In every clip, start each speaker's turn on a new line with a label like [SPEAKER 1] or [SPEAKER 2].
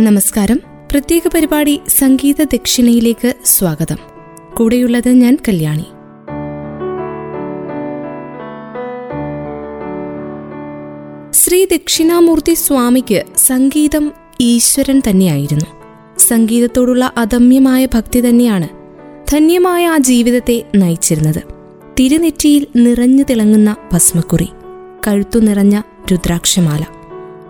[SPEAKER 1] നമസ്കാരം. പ്രത്യേക പരിപാടി സംഗീത ദക്ഷിണയിലേക്ക് സ്വാഗതം. കൂടെയുള്ളത് ഞാൻ കല്യാണി. ശ്രീ ദക്ഷിണാമൂർത്തി സ്വാമിക്ക് സംഗീതം ഈശ്വരൻ തന്നെയായിരുന്നു. സംഗീതത്തോടുള്ള അദമ്യമായ ഭക്തി തന്നെയാണ് ധന്യമായ ആ ജീവിതത്തെ നയിച്ചിരുന്നത്. തിരുനെറ്റിയിൽ നിറഞ്ഞു തിളങ്ങുന്ന ഭസ്മക്കുറി കഴുത്തു നിറഞ്ഞ രുദ്രാക്ഷമാല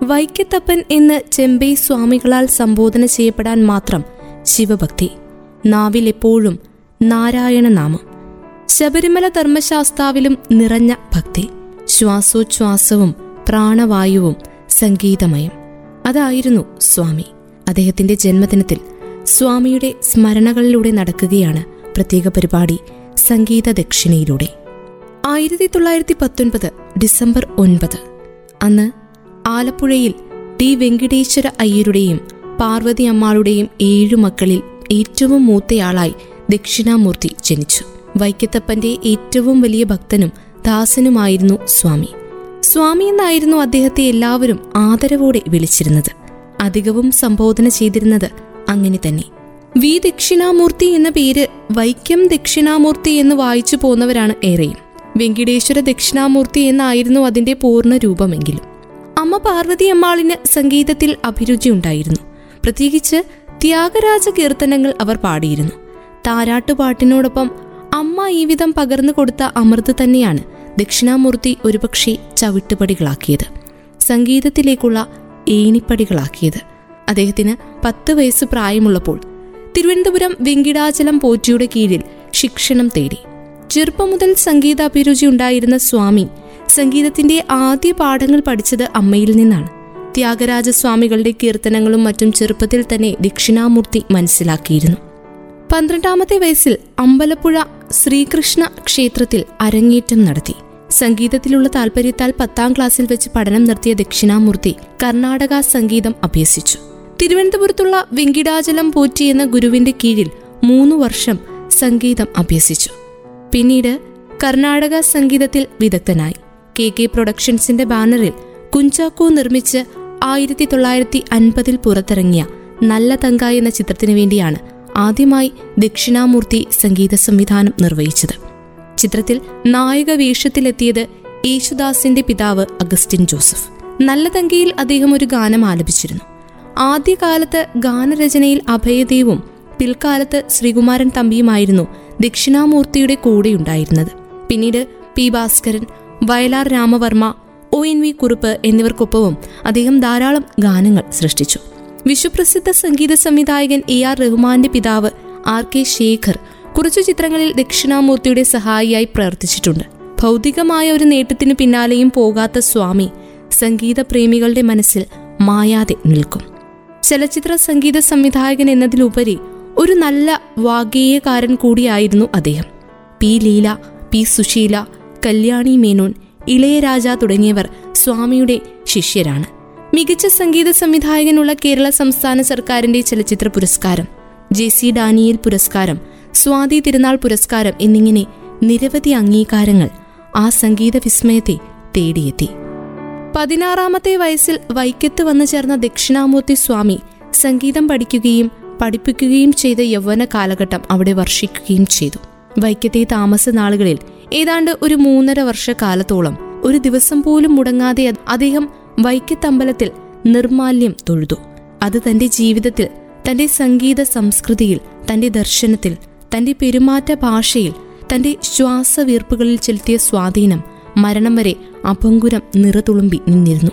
[SPEAKER 1] വൈക്കത്തപ്പൻ എന്ന് ചെമ്പൈ സ്വാമികളാൽ സംബോധന ചെയ്യപ്പെടാൻ മാത്രം ശിവഭക്തി. നാവിലെപ്പോഴും നാരായണ നാമം ശബരിമല ധർമ്മശാസ്താവിലും നിറഞ്ഞ ഭക്തി. ശ്വാസോച്ഛ്വാസവും പ്രാണവായുവും സംഗീതമയം. അതായിരുന്നു സ്വാമി. അദ്ദേഹത്തിന്റെ ജന്മദിനത്തിൽ സ്വാമിയുടെ സ്മരണകളിലൂടെ നടക്കുകയാണ് പ്രത്യേക പരിപാടി സംഗീത ദക്ഷിണയിലൂടെ ആയിരത്തി തൊള്ളായിരത്തി പത്തൊൻപത് ഡിസംബർ ഒൻപത്. അന്ന് ആലപ്പുഴയിൽ ടി വെങ്കടേശ്വര അയ്യരുടെയും പാർവതി അമ്മാളുടെയും ഏഴു മക്കളിൽ ഏറ്റവും മൂത്തയാളായി ദക്ഷിണാമൂർത്തി ജനിച്ചു. വൈക്കത്തപ്പന്റെ ഏറ്റവും വലിയ ഭക്തനും ദാസനുമായിരുന്നു സ്വാമി. സ്വാമി എന്നായിരുന്നു അദ്ദേഹത്തെ എല്ലാവരും ആദരവോടെ വിളിച്ചിരുന്നത്. അധികവും സംബോധന ചെയ്തിരുന്നത് അങ്ങനെ തന്നെ. വി ദക്ഷിണാമൂർത്തി എന്ന പേര് വൈക്കം ദക്ഷിണാമൂർത്തി എന്ന് വായിച്ചു പോന്നവരാണ് ഏറെയും. വെങ്കിടേശ്വര ദക്ഷിണാമൂർത്തി എന്നായിരുന്നു അതിന്റെ പൂർണ രൂപമെങ്കിലും. അമ്മ പാർവതി അമ്മാളിന് സംഗീതത്തിൽ അഭിരുചി ഉണ്ടായിരുന്നു. പ്രത്യേകിച്ച് ത്യാഗരാജ കീർത്തനങ്ങൾ അവർ പാടിയിരുന്നു. താരാട്ടുപാട്ടിനോടൊപ്പം അമ്മ ഈ വിധം പകർന്നു കൊടുത്ത അമൃത് തന്നെയാണ് ദക്ഷിണാമൂർത്തി ഒരുപക്ഷെ ചവിട്ടുപടികളാക്കിയത്. സംഗീതത്തിലേക്കുള്ള ഏണിപ്പടികളാക്കിയത്. അദ്ദേഹത്തിന് പത്ത് വയസ്സ് പ്രായമുള്ളപ്പോൾ തിരുവനന്തപുരം വെങ്കിടാചലം പോറ്റിയുടെ കീഴിൽ ശിക്ഷണം തേടി. ചെറുപ്പം മുതൽ സംഗീത അഭിരുചി ഉണ്ടായിരുന്ന സ്വാമി സംഗീതത്തിന്റെ ആദ്യ പാഠങ്ങൾ പഠിച്ചത് അമ്മയിൽ നിന്നാണ്. ത്യാഗരാജസ്വാമികളുടെ കീർത്തനങ്ങളും മറ്റും ചെറുപ്പത്തിൽ തന്നെ ദക്ഷിണാമൂർത്തി മനസ്സിലാക്കിയിരുന്നു. പന്ത്രണ്ടാമത്തെ വയസ്സിൽ അമ്പലപ്പുഴ ശ്രീകൃഷ്ണ ക്ഷേത്രത്തിൽ അരങ്ങേറ്റം നടത്തി. സംഗീതത്തിലുള്ള താല്പര്യത്താൽ പത്താം ക്ലാസ്സിൽ വെച്ച് പഠനം നടത്തിയ ദക്ഷിണാമൂർത്തി കർണാടക സംഗീതം അഭ്യസിച്ചു. തിരുവനന്തപുരത്തുള്ള വെങ്കിടാചലം പോറ്റി എന്ന ഗുരുവിന്റെ കീഴിൽ മൂന്നു വർഷം സംഗീതം അഭ്യസിച്ചു. പിന്നീട് കർണാടക സംഗീതത്തിൽ വിദഗ്ധനായി. കെ കെ പ്രൊഡക്ഷൻസിന്റെ ബാനറിൽ കുഞ്ചാക്കോ നിർമ്മിച്ച് ആയിരത്തി തൊള്ളായിരത്തി അൻപതിൽ പുറത്തിറങ്ങിയ നല്ല തങ്ക എന്ന ചിത്രത്തിനു വേണ്ടിയാണ് ആദ്യമായി ദക്ഷിണാമൂർത്തി സംഗീത സംവിധാനം നിർവഹിച്ചത്. ചിത്രത്തിൽ നായക വേഷത്തിലെത്തിയത് യേശുദാസിന്റെ പിതാവ് അഗസ്റ്റിൻ ജോസഫ്. നല്ല തങ്കയിൽ അദ്ദേഹം ഒരു ഗാനം ആലപിച്ചിരുന്നു. ആദ്യകാലത്ത് ഗാനരചനയിൽ അഭയദേവും പിൽക്കാലത്ത് ശ്രീകുമാരൻ തമ്പിയുമായിരുന്നു ദക്ഷിണാമൂർത്തിയുടെ കൂടെയുണ്ടായിരുന്നത്. പിന്നീട് P Bhaskaran Vayalar Ramavarma O N V Kurup എന്നിവർക്കൊപ്പവും അദ്ദേഹം ധാരാളം ഗാനങ്ങൾ സൃഷ്ടിച്ചു. വിശ്വപ്രസിദ്ധ സംഗീത സംവിധായകൻ എ ആർ റഹ്മാന്റെ പിതാവ് ആർ കെ ശേഖർ കുറച്ചു ചിത്രങ്ങളിൽ ദക്ഷിണാമൂർത്തിയുടെ സഹായിയായി പ്രവർത്തിച്ചിട്ടുണ്ട്. ഭൗതികമായ ഒരു നേട്ടത്തിന് പിന്നാലെയും പോകാത്ത സ്വാമി സംഗീത പ്രേമികളുടെ മനസ്സിൽ മായാതെ നിൽക്കും. ചലച്ചിത്ര സംഗീത സംവിധായകൻ എന്നതിലുപരി ഒരു നല്ല വാഗേയകാരൻ കൂടിയായിരുന്നു അദ്ദേഹം. പി ലീല പി സുശീല കല്യാണി മേനോൻ ഇളയരാജ തുടങ്ങിയവർ സ്വാമിയുടെ ശിഷ്യരാണ്. മികച്ച സംഗീത സംവിധായകനുള്ള കേരള സംസ്ഥാന സർക്കാരിന്റെ ചലച്ചിത്ര പുരസ്കാരം ജെ സി ഡാനിയൽ പുരസ്കാരം സ്വാതി തിരുനാൾ പുരസ്കാരം എന്നിങ്ങനെ നിരവധി അംഗീകാരങ്ങൾ ആ സംഗീത വിസ്മയത്തെ തേടിയെത്തി. പതിനാറാമത്തെ വയസ്സിൽ വൈക്കത്ത് വന്നു ചേർന്ന ദക്ഷിണാമൂർത്തി സ്വാമി സംഗീതം പഠിക്കുകയും പഠിപ്പിക്കുകയും ചെയ്ത യൗവന കാലഘട്ടം അവിടെ വർഷിക്കുകയും ചെയ്തു. വൈക്കത്തെ താമസ നാളുകളിൽ ഏതാണ്ട് ഒരു മൂന്നര വർഷക്കാലത്തോളം ഒരു ദിവസം പോലും മുടങ്ങാതെ അദ്ദേഹം വൈക്കത്തമ്പലത്തിൽ നിർമാല്യം തൊഴുതു. അത് തന്റെ ജീവിതത്തിൽ തന്റെ സംഗീത സംസ്കൃതിയിൽ തന്റെ ദർശനത്തിൽ തന്റെ പെരുമാറ്റ ഭാഷയിൽ തന്റെ ശ്വാസവീർപ്പുകളിൽ ചെലുത്തിയ സ്വാധീനം മരണം വരെ അപങ്കുരം നിറതുളുമ്പി നിന്നിരുന്നു.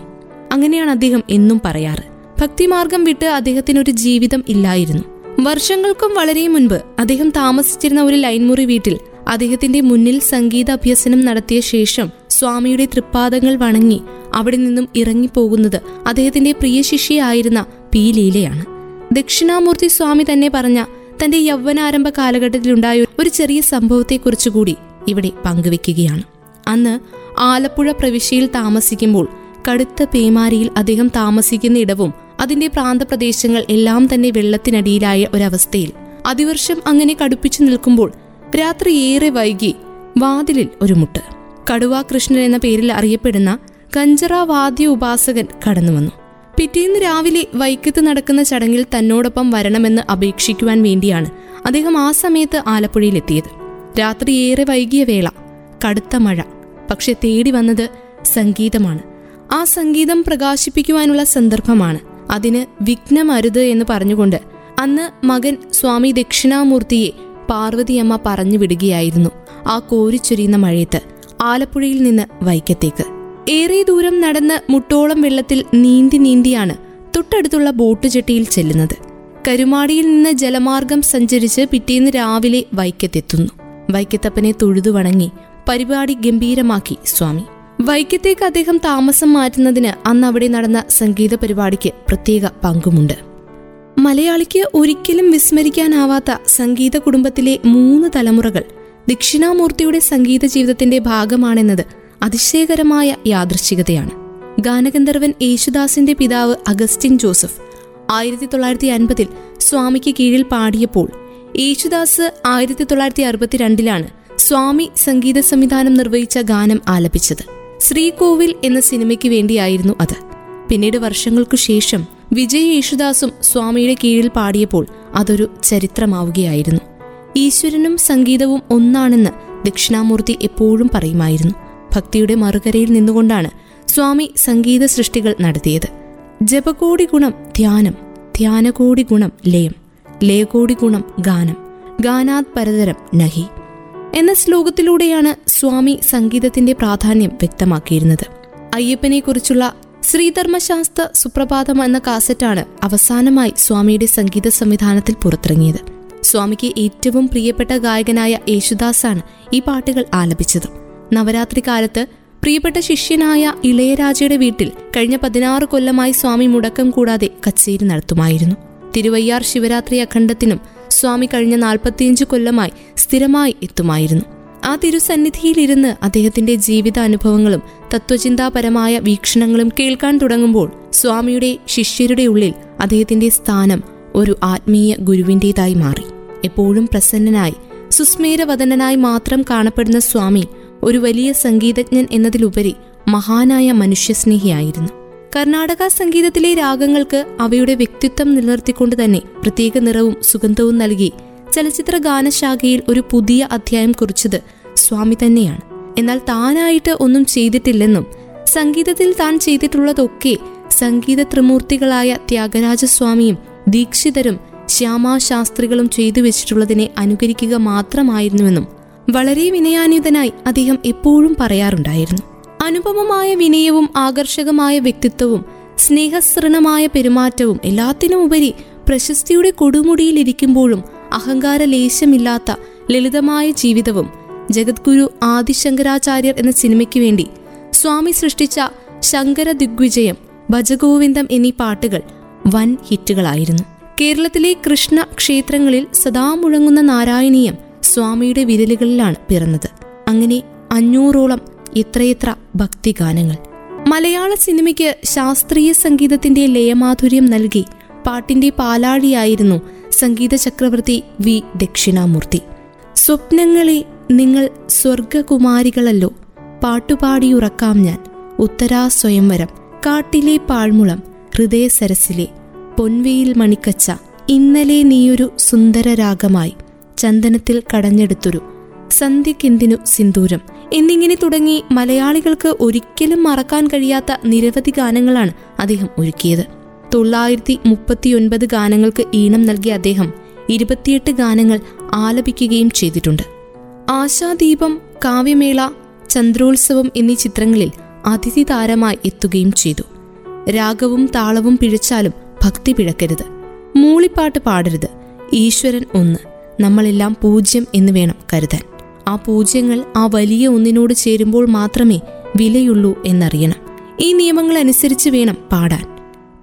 [SPEAKER 1] അങ്ങനെയാണ് അദ്ദേഹം എന്നും പറയാറ്. ഭക്തിമാർഗം വിട്ട് അദ്ദേഹത്തിനൊരു ജീവിതം ഇല്ലായിരുന്നു. വർഷങ്ങൾക്കും വളരെ മുൻപ് അദ്ദേഹം താമസിച്ചിരുന്ന ഒരു ലൈൻമുറി വീട്ടിൽ അദ്ദേഹത്തിന്റെ മുന്നിൽ സംഗീത അഭ്യസനം നടത്തിയ ശേഷം സ്വാമിയുടെ തൃപ്പാദങ്ങൾ വണങ്ങി അവിടെ നിന്നും ഇറങ്ങിപ്പോകുന്നത് അദ്ദേഹത്തിന്റെ പ്രിയ ശിഷ്യയായിരുന്ന പി ലീലയാണ്. ദക്ഷിണാമൂർത്തി സ്വാമി തന്നെ പറഞ്ഞ തന്റെ യൗവനാരംഭ കാലഘട്ടത്തിലുണ്ടായ ഒരു ചെറിയ സംഭവത്തെക്കുറിച്ച് കൂടി ഇവിടെ പങ്കുവെക്കുകയാണ്. അന്ന് ആലപ്പുഴ പ്രവിശ്യയിൽ താമസിക്കുമ്പോൾ കടുത്ത പേമാരിയിൽ അദ്ദേഹം താമസിക്കുന്ന ഇടവും അതിന്റെ പ്രാന്തപ്രദേശങ്ങൾ എല്ലാം തന്നെ വെള്ളത്തിനടിയിലായ ഒരവസ്ഥയിൽ അതിവർഷം അങ്ങനെ കടുപ്പിച്ചു നിൽക്കുമ്പോൾ രാത്രി ഏറെ വൈകി വാതിലിൽ ഒരു മുട്ട്. കടുവാ കൃഷ്ണൻ എന്ന പേരിൽ അറിയപ്പെടുന്ന കഞ്ചറ വാദ്യ ഉപാസകൻ കടന്നു വന്നു. പിറ്റേന്ന് രാവിലെ വൈക്കത്ത് നടക്കുന്ന ചടങ്ങിൽ തന്നോടൊപ്പം വരണമെന്ന് അപേക്ഷിക്കുവാൻ വേണ്ടിയാണ് അദ്ദേഹം ആ സമയത്ത് ആലപ്പുഴയിലെത്തിയത്. രാത്രി ഏറെ വൈകിയ വേള കടുത്ത മഴ പക്ഷെ തേടി വന്നത് സംഗീതമാണ്. ആ സംഗീതം പ്രകാശിപ്പിക്കുവാനുള്ള സന്ദർഭമാണ്. അതിന് വിഘ്നമരുത് എന്ന് പറഞ്ഞുകൊണ്ട് അന്ന് മകൻ സ്വാമി ദക്ഷിണാമൂർത്തിയെ പാർവതിയമ്മ പറഞ്ഞു വിടുകയായിരുന്നു. ആ കോരിച്ചൊരിയുന്ന മഴയത്ത് ആലപ്പുഴയിൽ നിന്ന് വൈക്കത്തേക്ക്. ഏറെ ദൂരം നടന്ന് മുട്ടോളം വെള്ളത്തിൽ നീന്തി നീന്തിയാണ് തൊട്ടടുത്തുള്ള ബോട്ട് ചെട്ടിയിൽ ചെല്ലുന്നത്. കരുമാടിയിൽ നിന്ന് ജലമാർഗം സഞ്ചരിച്ച് പിറ്റേന്ന് രാവിലെ വൈക്കത്തെത്തുന്നു. വൈക്കത്തപ്പനെ തൊഴുതു വണങ്ങി പരിപാടി ഗംഭീരമാക്കി സ്വാമി. വൈക്കത്തേക്ക് അദ്ദേഹം താമസം മാറ്റുന്നതിന് അന്ന് അവിടെ നടന്ന സംഗീത പരിപാടിക്ക് പ്രത്യേക പങ്കുമുണ്ട്. മലയാളിക്ക് ഒരിക്കലും വിസ്മരിക്കാനാവാത്ത സംഗീത കുടുംബത്തിലെ മൂന്ന് തലമുറകൾ ദക്ഷിണാമൂർത്തിയുടെ സംഗീത ജീവിതത്തിന്റെ ഭാഗമാണെന്നത് അതിശയകരമായ യാദൃശ്ചികതയാണ്. ഗാനഗന്ധർവൻ യേശുദാസിന്റെ പിതാവ് അഗസ്റ്റിൻ ജോസഫ് ആയിരത്തി തൊള്ളായിരത്തി അൻപതിൽ സ്വാമിക്ക് കീഴിൽ പാടിയപ്പോൾ യേശുദാസ് ആയിരത്തി തൊള്ളായിരത്തി അറുപത്തിരണ്ടിലാണ് സ്വാമി സംഗീത സംവിധാനം നിർവഹിച്ച ഗാനം ആലപിച്ചത്. ശ്രീകോവിൽ എന്ന സിനിമയ്ക്ക് വേണ്ടിയായിരുന്നു അത്. പിന്നീട് വർഷങ്ങൾക്കു ശേഷം വിജയ് യേശുദാസും സ്വാമിയുടെ കീഴിൽ പാടിയപ്പോൾ അതൊരു ചരിത്രമാവുകയായിരുന്നു. ഈശ്വരനും സംഗീതവും ഒന്നാണെന്ന് ദക്ഷിണാമൂർത്തി എപ്പോഴും പറയുമായിരുന്നു. ഭക്തിയുടെ മറുകരയിൽ നിന്നുകൊണ്ടാണ് സ്വാമി സംഗീത സൃഷ്ടികൾ നടത്തിയത്. ജപകോടി ഗുണം ധ്യാനം ധ്യാനകോടി ഗുണം ലയം ലയകോടി ഗുണം ഗാനം ഗാനാത് പരതരം നഹി എന്ന ശ്ലോകത്തിലൂടെയാണ് സ്വാമി സംഗീതത്തിന്റെ പ്രാധാന്യം വ്യക്തമാക്കിയിരുന്നത്. അയ്യപ്പനെക്കുറിച്ചുള്ള ശ്രീധർമ്മശാസ്ത്ര സുപ്രഭാതം എന്ന കാസറ്റാണ് അവസാനമായി സ്വാമിയുടെ സംഗീത സംവിധാനത്തിൽ പുറത്തിറങ്ങിയത്. സ്വാമിക്ക് ഏറ്റവും പ്രിയപ്പെട്ട ഗായകനായ യേശുദാസാണ് ഈ പാട്ടുകൾ ആലപിച്ചത്. നവരാത്രി കാലത്ത് പ്രിയപ്പെട്ട ശിഷ്യനായ ഇളയരാജയുടെ വീട്ടിൽ കഴിഞ്ഞ പതിനാറ് കൊല്ലമായി സ്വാമി മുടക്കം കൂടാതെ കച്ചേരി നടത്തുമായിരുന്നു. തിരുവയ്യാർ ശിവരാത്രി അഖണ്ഡത്തിനും സ്വാമി കഴിഞ്ഞ നാൽപ്പത്തിയഞ്ച് കൊല്ലമായി സ്ഥിരമായി എത്തുമായിരുന്നു. ആ തിരുസന്നിധിയിലിരുന്ന് അദ്ദേഹത്തിന്റെ ജീവിതാനുഭവങ്ങളും തത്വചിന്താപരമായ വീക്ഷണങ്ങളും കേൾക്കാൻ തുടങ്ങുമ്പോൾ സ്വാമിയുടെ ശിഷ്യരുടെ ഉള്ളിൽ അദ്ദേഹത്തിന്റെ സ്ഥാനം ഒരു ആത്മീയ ഗുരുവിന്റെതായി മാറി. എപ്പോഴും പ്രസന്നനായി സുസ്മേരവദനായി മാത്രം കാണപ്പെടുന്ന സ്വാമി ഒരു വലിയ സംഗീതജ്ഞൻ എന്നതിലുപരി മഹാനായ മനുഷ്യസ്നേഹിയായിരുന്നു. കർണാടക സംഗീതത്തിലെ രാഗങ്ങൾക്ക് അവയുടെ വ്യക്തിത്വം നിലനിർത്തിക്കൊണ്ട് തന്നെ പ്രത്യേക നിറവും സുഗന്ധവും നൽകി ചലച്ചിത്ര ഗാനശാഖയിൽ ഒരു പുതിയ അധ്യായം കുറിച്ചത് സ്വാമി തന്നെയാണ്. എന്നാൽ താനായിട്ട് ഒന്നും ചെയ്തിട്ടില്ലെന്നും സംഗീതത്തിൽ താൻ ചെയ്തിട്ടുള്ളതൊക്കെ സംഗീത ത്രിമൂർത്തികളായ ത്യാഗരാജസ്വാമിയും ദീക്ഷിതരും ശ്യാമാശാസ്ത്രികളും ചെയ്തു വെച്ചിട്ടുള്ളതിനെ അനുകരിക്കുക മാത്രമായിരുന്നുവെന്നും വളരെ വിനയാന്വിതനായി അദ്ദേഹം എപ്പോഴും പറയാറുണ്ടായിരുന്നു. അനുപമമായ വിനയവും ആകർഷകമായ വ്യക്തിത്വവും സ്നേഹസൃണമായ പെരുമാറ്റവും എല്ലാത്തിനുമുപരി പ്രശസ്തിയുടെ കൊടുമുടിയിലിരിക്കുമ്പോഴും അഹങ്കാര ലേശമില്ലാത്ത ലളിതമായ ജീവിതവും ജഗദ്ഗുരു ആദിശങ്കരാചാര്യർ എന്ന സിനിമയ്ക്ക് വേണ്ടി സ്വാമി സൃഷ്ടിച്ച ശങ്കര ദിഗ്വിജയം ഭജഗോവിന്ദം എന്നീ പാട്ടുകൾ വൻ ഹിറ്റുകളായിരുന്നു. കേരളത്തിലെ കൃഷ്ണ ക്ഷേത്രങ്ങളിൽ സദാ മുഴങ്ങുന്ന നാരായണീയം സ്വാമിയുടെ വിരലുകളിലാണ് പിറന്നത്. അങ്ങനെ അഞ്ഞൂറോളം എത്രയെത്ര ഭക്തിഗാനങ്ങൾ. മലയാള സിനിമയ്ക്ക് ശാസ്ത്രീയ സംഗീതത്തിന്റെ ലയമാധുര്യം നൽകി പാട്ടിന്റെ പാലാഴിയായിരുന്നു സംഗീത ചക്രവർത്തി വി ദക്ഷിണാമൂർത്തി. സ്വപ്നങ്ങളെ നിങ്ങൾ സ്വർഗകുമാരികളല്ലോ പാട്ടുപാടിയുറക്കാം ഞാൻ. ഉത്തരാ സ്വയംവരം. കാട്ടിലെ പാഴ്മുളം. ഹൃദയസരസിലെ പൊൻവെയിൽ മണിക്കച്ച. ഇന്നലെ നീയൊരു സുന്ദര രാഗമായി ചന്ദനത്തിൽ കടഞ്ഞെടുത്തൊരു. സന്ധ്യക്കെന്തിനു സിന്ദൂരം? എന്നിങ്ങനെ തുടങ്ങി മലയാളികൾക്ക് ഒരിക്കലും മറക്കാൻ കഴിയാത്ത നിരവധി ഗാനങ്ങളാണ് അദ്ദേഹം ഒരുക്കിയത്. തൊള്ളായിരത്തി മുപ്പത്തിയൊൻപത് ഗാനങ്ങൾക്ക് ഈണം നൽകിയ അദ്ദേഹം ഇരുപത്തിയെട്ട് ഗാനങ്ങൾ ആലപിക്കുകയും ചെയ്തിട്ടുണ്ട്. ആശാദീപം കാവ്യമേള ചന്ദ്രോത്സവം എന്നീ ചിത്രങ്ങളിൽ അതിഥി താരമായി എത്തുകയും ചെയ്തു. രാഗവും താളവും പിഴച്ചാലും ഭക്തി പിഴക്കരുത്. മൂളിപ്പാട്ട് പാടരുത്. ഈശ്വരൻ ഒന്ന്. നമ്മളെല്ലാം പൂജ്യം എന്ന് വേണം കരുതാൻ. ആ പൂജ്യങ്ങൾ ആ വലിയ ഒന്നിനോട് ചേരുമ്പോൾ മാത്രമേ വിലയുള്ളൂ എന്നറിയണം. ഈ നിയമങ്ങൾ അനുസരിച്ച് വേണം പാടാൻ.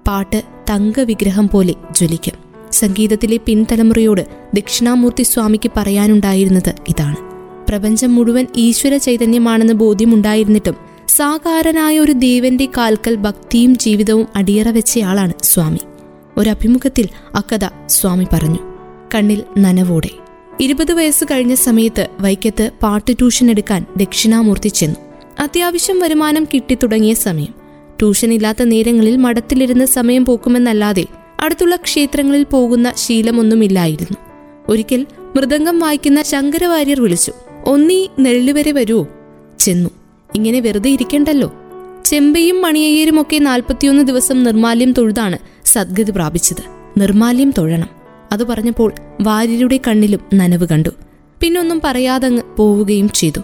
[SPEAKER 1] പാട്ട് തങ്കവിഗ്രഹം പോലെ ജ്വലിക്കും. സംഗീതത്തിലെ പിൻതലമുറയോട് ദക്ഷിണാമൂർത്തി സ്വാമിക്ക് പറയാനുണ്ടായിരുന്നത് ഇതാണ്. പ്രപഞ്ചം മുഴുവൻ ഈശ്വര ചൈതന്യമാണെന്ന് ബോധ്യമുണ്ടായിരുന്നിട്ടും സാകാരനായ ഒരു ദേവന്റെ കാൽക്കൽ ഭക്തിയും ജീവിതവും അടിയറ വെച്ചയാളാണ് സ്വാമി. ഒരഭിമുഖത്തിൽ അക്കഥ സ്വാമി പറഞ്ഞു കണ്ണിൽ നനവോടെ. ഇരുപത് വയസ്സ് കഴിഞ്ഞ സമയത്ത് വൈക്കത്ത് പാട്ട് ട്യൂഷൻ എടുക്കാൻ ദക്ഷിണാമൂർത്തി ചെന്നു. അത്യാവശ്യം വരുമാനം കിട്ടിത്തുടങ്ങിയ സമയം. ട്യൂഷൻ ഇല്ലാത്ത നേരങ്ങളിൽ മഠത്തിലിരുന്ന് സമയം പോക്കുമെന്നല്ലാതെ അടുത്തുള്ള ക്ഷേത്രങ്ങളിൽ പോകുന്ന ശീലമൊന്നുമില്ലായിരുന്നു. ഒരിക്കൽ മൃദംഗം വായിക്കുന്ന ശങ്കരവാര്യർ വിളിച്ചു ഒന്നീ നെള്ളുവരെ വരുവോ ചെന്നു. ഇങ്ങനെ വെറുതെ ഇരിക്കണ്ടല്ലോ. ചെമ്പയും മണിയയ്യരും ഒക്കെ നാൽപ്പത്തിയൊന്ന് ദിവസം നിർമാല്യം തൊഴുതാണ് സദ്ഗതി പ്രാപിച്ചത്. നിർമാല്യം തൊഴണം. അത് പറഞ്ഞപ്പോൾ വാര്യരുടെ കണ്ണിലും നനവ് കണ്ടു. പിന്നൊന്നും പറയാതങ്ങ് പോവുകയും ചെയ്തു.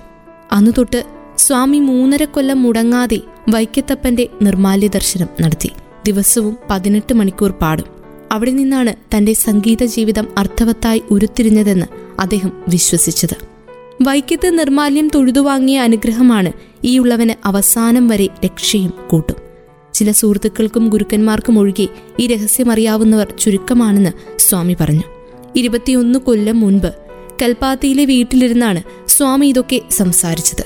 [SPEAKER 1] അന്നു തൊട്ട് സ്വാമി മൂന്നര കൊല്ലം മുടങ്ങാതെ വൈക്കത്തപ്പന്റെ നിർമാല്യ ദർശനം നടത്തി. ദിവസവും പതിനെട്ട് മണിക്കൂർ പാടും. അവിടെ നിന്നാണ് തന്റെ സംഗീത ജീവിതം അർത്ഥവത്തായി ഉരുത്തിരിഞ്ഞതെന്ന് അദ്ദേഹം വിശ്വസിച്ചത്. വൈക്കത്ത് നിർമാല്യം തൊഴുതുവാങ്ങിയ അനുഗ്രഹമാണ് ഈ ഉള്ളവന് അവസാനം വരെ രക്ഷയും കൂട്ടും. ചില സുഹൃത്തുക്കൾക്കും ഗുരുക്കന്മാർക്കും ഒഴികെ ഈ രഹസ്യം അറിയാവുന്നവർ ചുരുക്കമാണെന്ന് സ്വാമി പറഞ്ഞു. ഇരുപത്തിയൊന്ന് കൊല്ലം മുൻപ് കൽപ്പാത്തിയിലെ വീട്ടിലിരുന്നാണ് സ്വാമി ഇതൊക്കെ സംസാരിച്ചത്.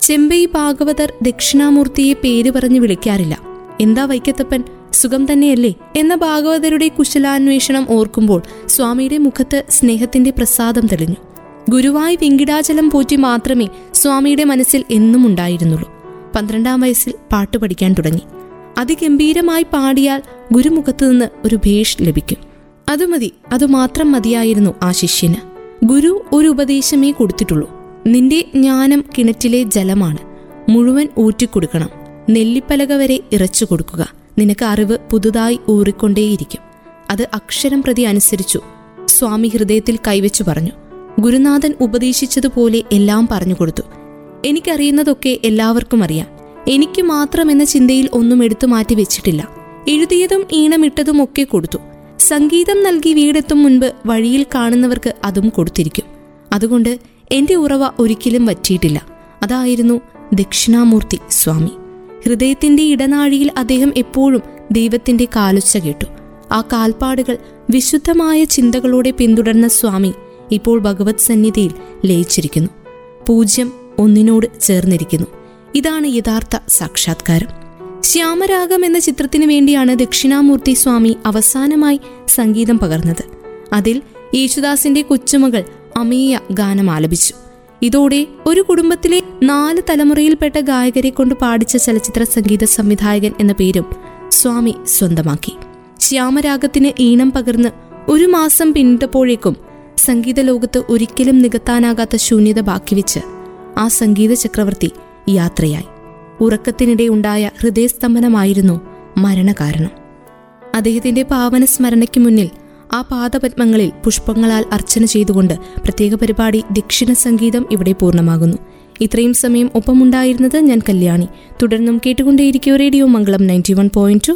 [SPEAKER 1] ചെമ്പൈ ഭാഗവതർ ദക്ഷിണാമൂർത്തിയെ പേര് പറഞ്ഞ് വിളിക്കാറില്ല. എന്താ വൈക്കത്തപ്പൻ? സുഖം തന്നെയല്ലേ? എന്ന ഭാഗവതരുടെ കുശലാന്വേഷണം ഓർക്കുമ്പോൾ സ്വാമിയുടെ മുഖത്ത് സ്നേഹത്തിന്റെ പ്രസാദം തെളിഞ്ഞു. ഗുരുവായി വെങ്കിടാചലം പോറ്റി മാത്രമേ സ്വാമിയുടെ മനസ്സിൽ എന്നും ഉണ്ടായിരുന്നുള്ളൂ. പന്ത്രണ്ടാം വയസ്സിൽ പാട്ട് പഠിക്കാൻ തുടങ്ങി. അതിഗംഭീരമായി പാടിയാൽ ഗുരുമുഖത്തു നിന്ന് ഒരു ഭേഷ് ലഭിക്കും. അത് മതി അതുമാത്രം മതിയായിരുന്നു ആ ശിഷ്യന്. ഗുരു ഒരു ഉപദേശമേ കൊടുത്തിട്ടുള്ളൂ. നിന്റെ ജ്ഞാനം കിണറ്റിലെ ജലമാണ്. മുഴുവൻ ഊറ്റിക്കൊടുക്കണം. നെല്ലിപ്പലക വരെ ഇറച്ചു കൊടുക്കുക. നിനക്ക് അറിവ് പുതുതായി ഊറിക്കൊണ്ടേയിരിക്കും. അത് അക്ഷരം പ്രതി അനുസരിച്ചു സ്വാമി ഹൃദയത്തിൽ കൈവച്ചു പറഞ്ഞു. ഗുരുനാഥൻ ഉപദേശിച്ചതുപോലെ എല്ലാം പറഞ്ഞു കൊടുത്തു. എനിക്കറിയുന്നതൊക്കെ എല്ലാവർക്കും അറിയാം. എനിക്ക് മാത്രം എന്ന ചിന്തയിൽ ഒന്നും എടുത്തു മാറ്റി വെച്ചിട്ടില്ല. എഴുതിയതും ഈണമിട്ടതും ഒക്കെ കൊടുത്തു. സംഗീതം നൽകി വീടെത്തും മുൻപ് വഴിയിൽ കാണുന്നവർക്ക് അതും കൊടുത്തിരിക്കും. അതുകൊണ്ട് എന്റെ ഉറവ ഒരിക്കലും വറ്റിയിട്ടില്ല. അതായിരുന്നു ദക്ഷിണാമൂർത്തി സ്വാമി. ഹൃദയത്തിന്റെ ഇടനാഴിയിൽ അദ്ദേഹം എപ്പോഴും ദൈവത്തിന്റെ കാലുച്ച കേട്ടു. ആ കാൽപ്പാടുകൾ വിശുദ്ധമായ ചിന്തകളോടെ പിന്തുടർന്ന സ്വാമി ഇപ്പോൾ ഭഗവത് സന്നിധിയിൽ ലയിച്ചിരിക്കുന്നു. പൂജ്യം ഒന്നിനോട് ചേർന്നിരിക്കുന്നു. ഇതാണ് യഥാർത്ഥ സാക്ഷാത്കാരം. ശ്യാമരാഗം എന്ന ചിത്രത്തിനു വേണ്ടിയാണ് ദക്ഷിണാമൂർത്തി സ്വാമി അവസാനമായി സംഗീതം പകർന്നത്. അതിൽ യേശുദാസിന്റെ കൊച്ചുമകൾ അമേയ ഗാനം ആലപിച്ചു. ഇതോടെ ഒരു കുടുംബത്തിലെ നാല് തലമുറയിൽപ്പെട്ട ഗായകരെ കൊണ്ട് പാടിച്ച ചലച്ചിത്ര സംഗീത സംവിധായകൻ എന്ന പേരും സ്വാമി സ്വന്തമാക്കി. ശ്യാമരാഗത്തിന് ഈണം പകർന്ന് ഒരു മാസം പിന്നിട്ടപ്പോഴേക്കും സംഗീത ലോകത്ത് ഒരിക്കലും നികത്താനാകാത്ത ശൂന്യത ബാക്കിവെച്ച് ആ സംഗീത ചക്രവർത്തി യാത്രയായി. ഉറക്കത്തിനിടെ ഉണ്ടായ ഹൃദയസ്തംഭനമായിരുന്നു മരണകാരണം. അദ്ദേഹത്തിന്റെ പാവന സ്മരണയ്ക്ക് മുന്നിൽ ആ പാദപത്മങ്ങളിൽ പുഷ്പങ്ങളാൽ അർച്ചന ചെയ്തുകൊണ്ട് പ്രത്യേക പരിപാടി ദക്ഷിണ സംഗീതം ഇവിടെ പൂർണമാകുന്നു. ഇത്രയും സമയം ഒപ്പമുണ്ടായിരുന്നത് ഞാൻ കല്യാണി. തുടർന്നും കേട്ടുകൊണ്ടേയിരിക്കും radio Mangalam ninety one point two.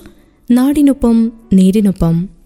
[SPEAKER 1] നാടിനൊപ്പം നേരിനൊപ്പം.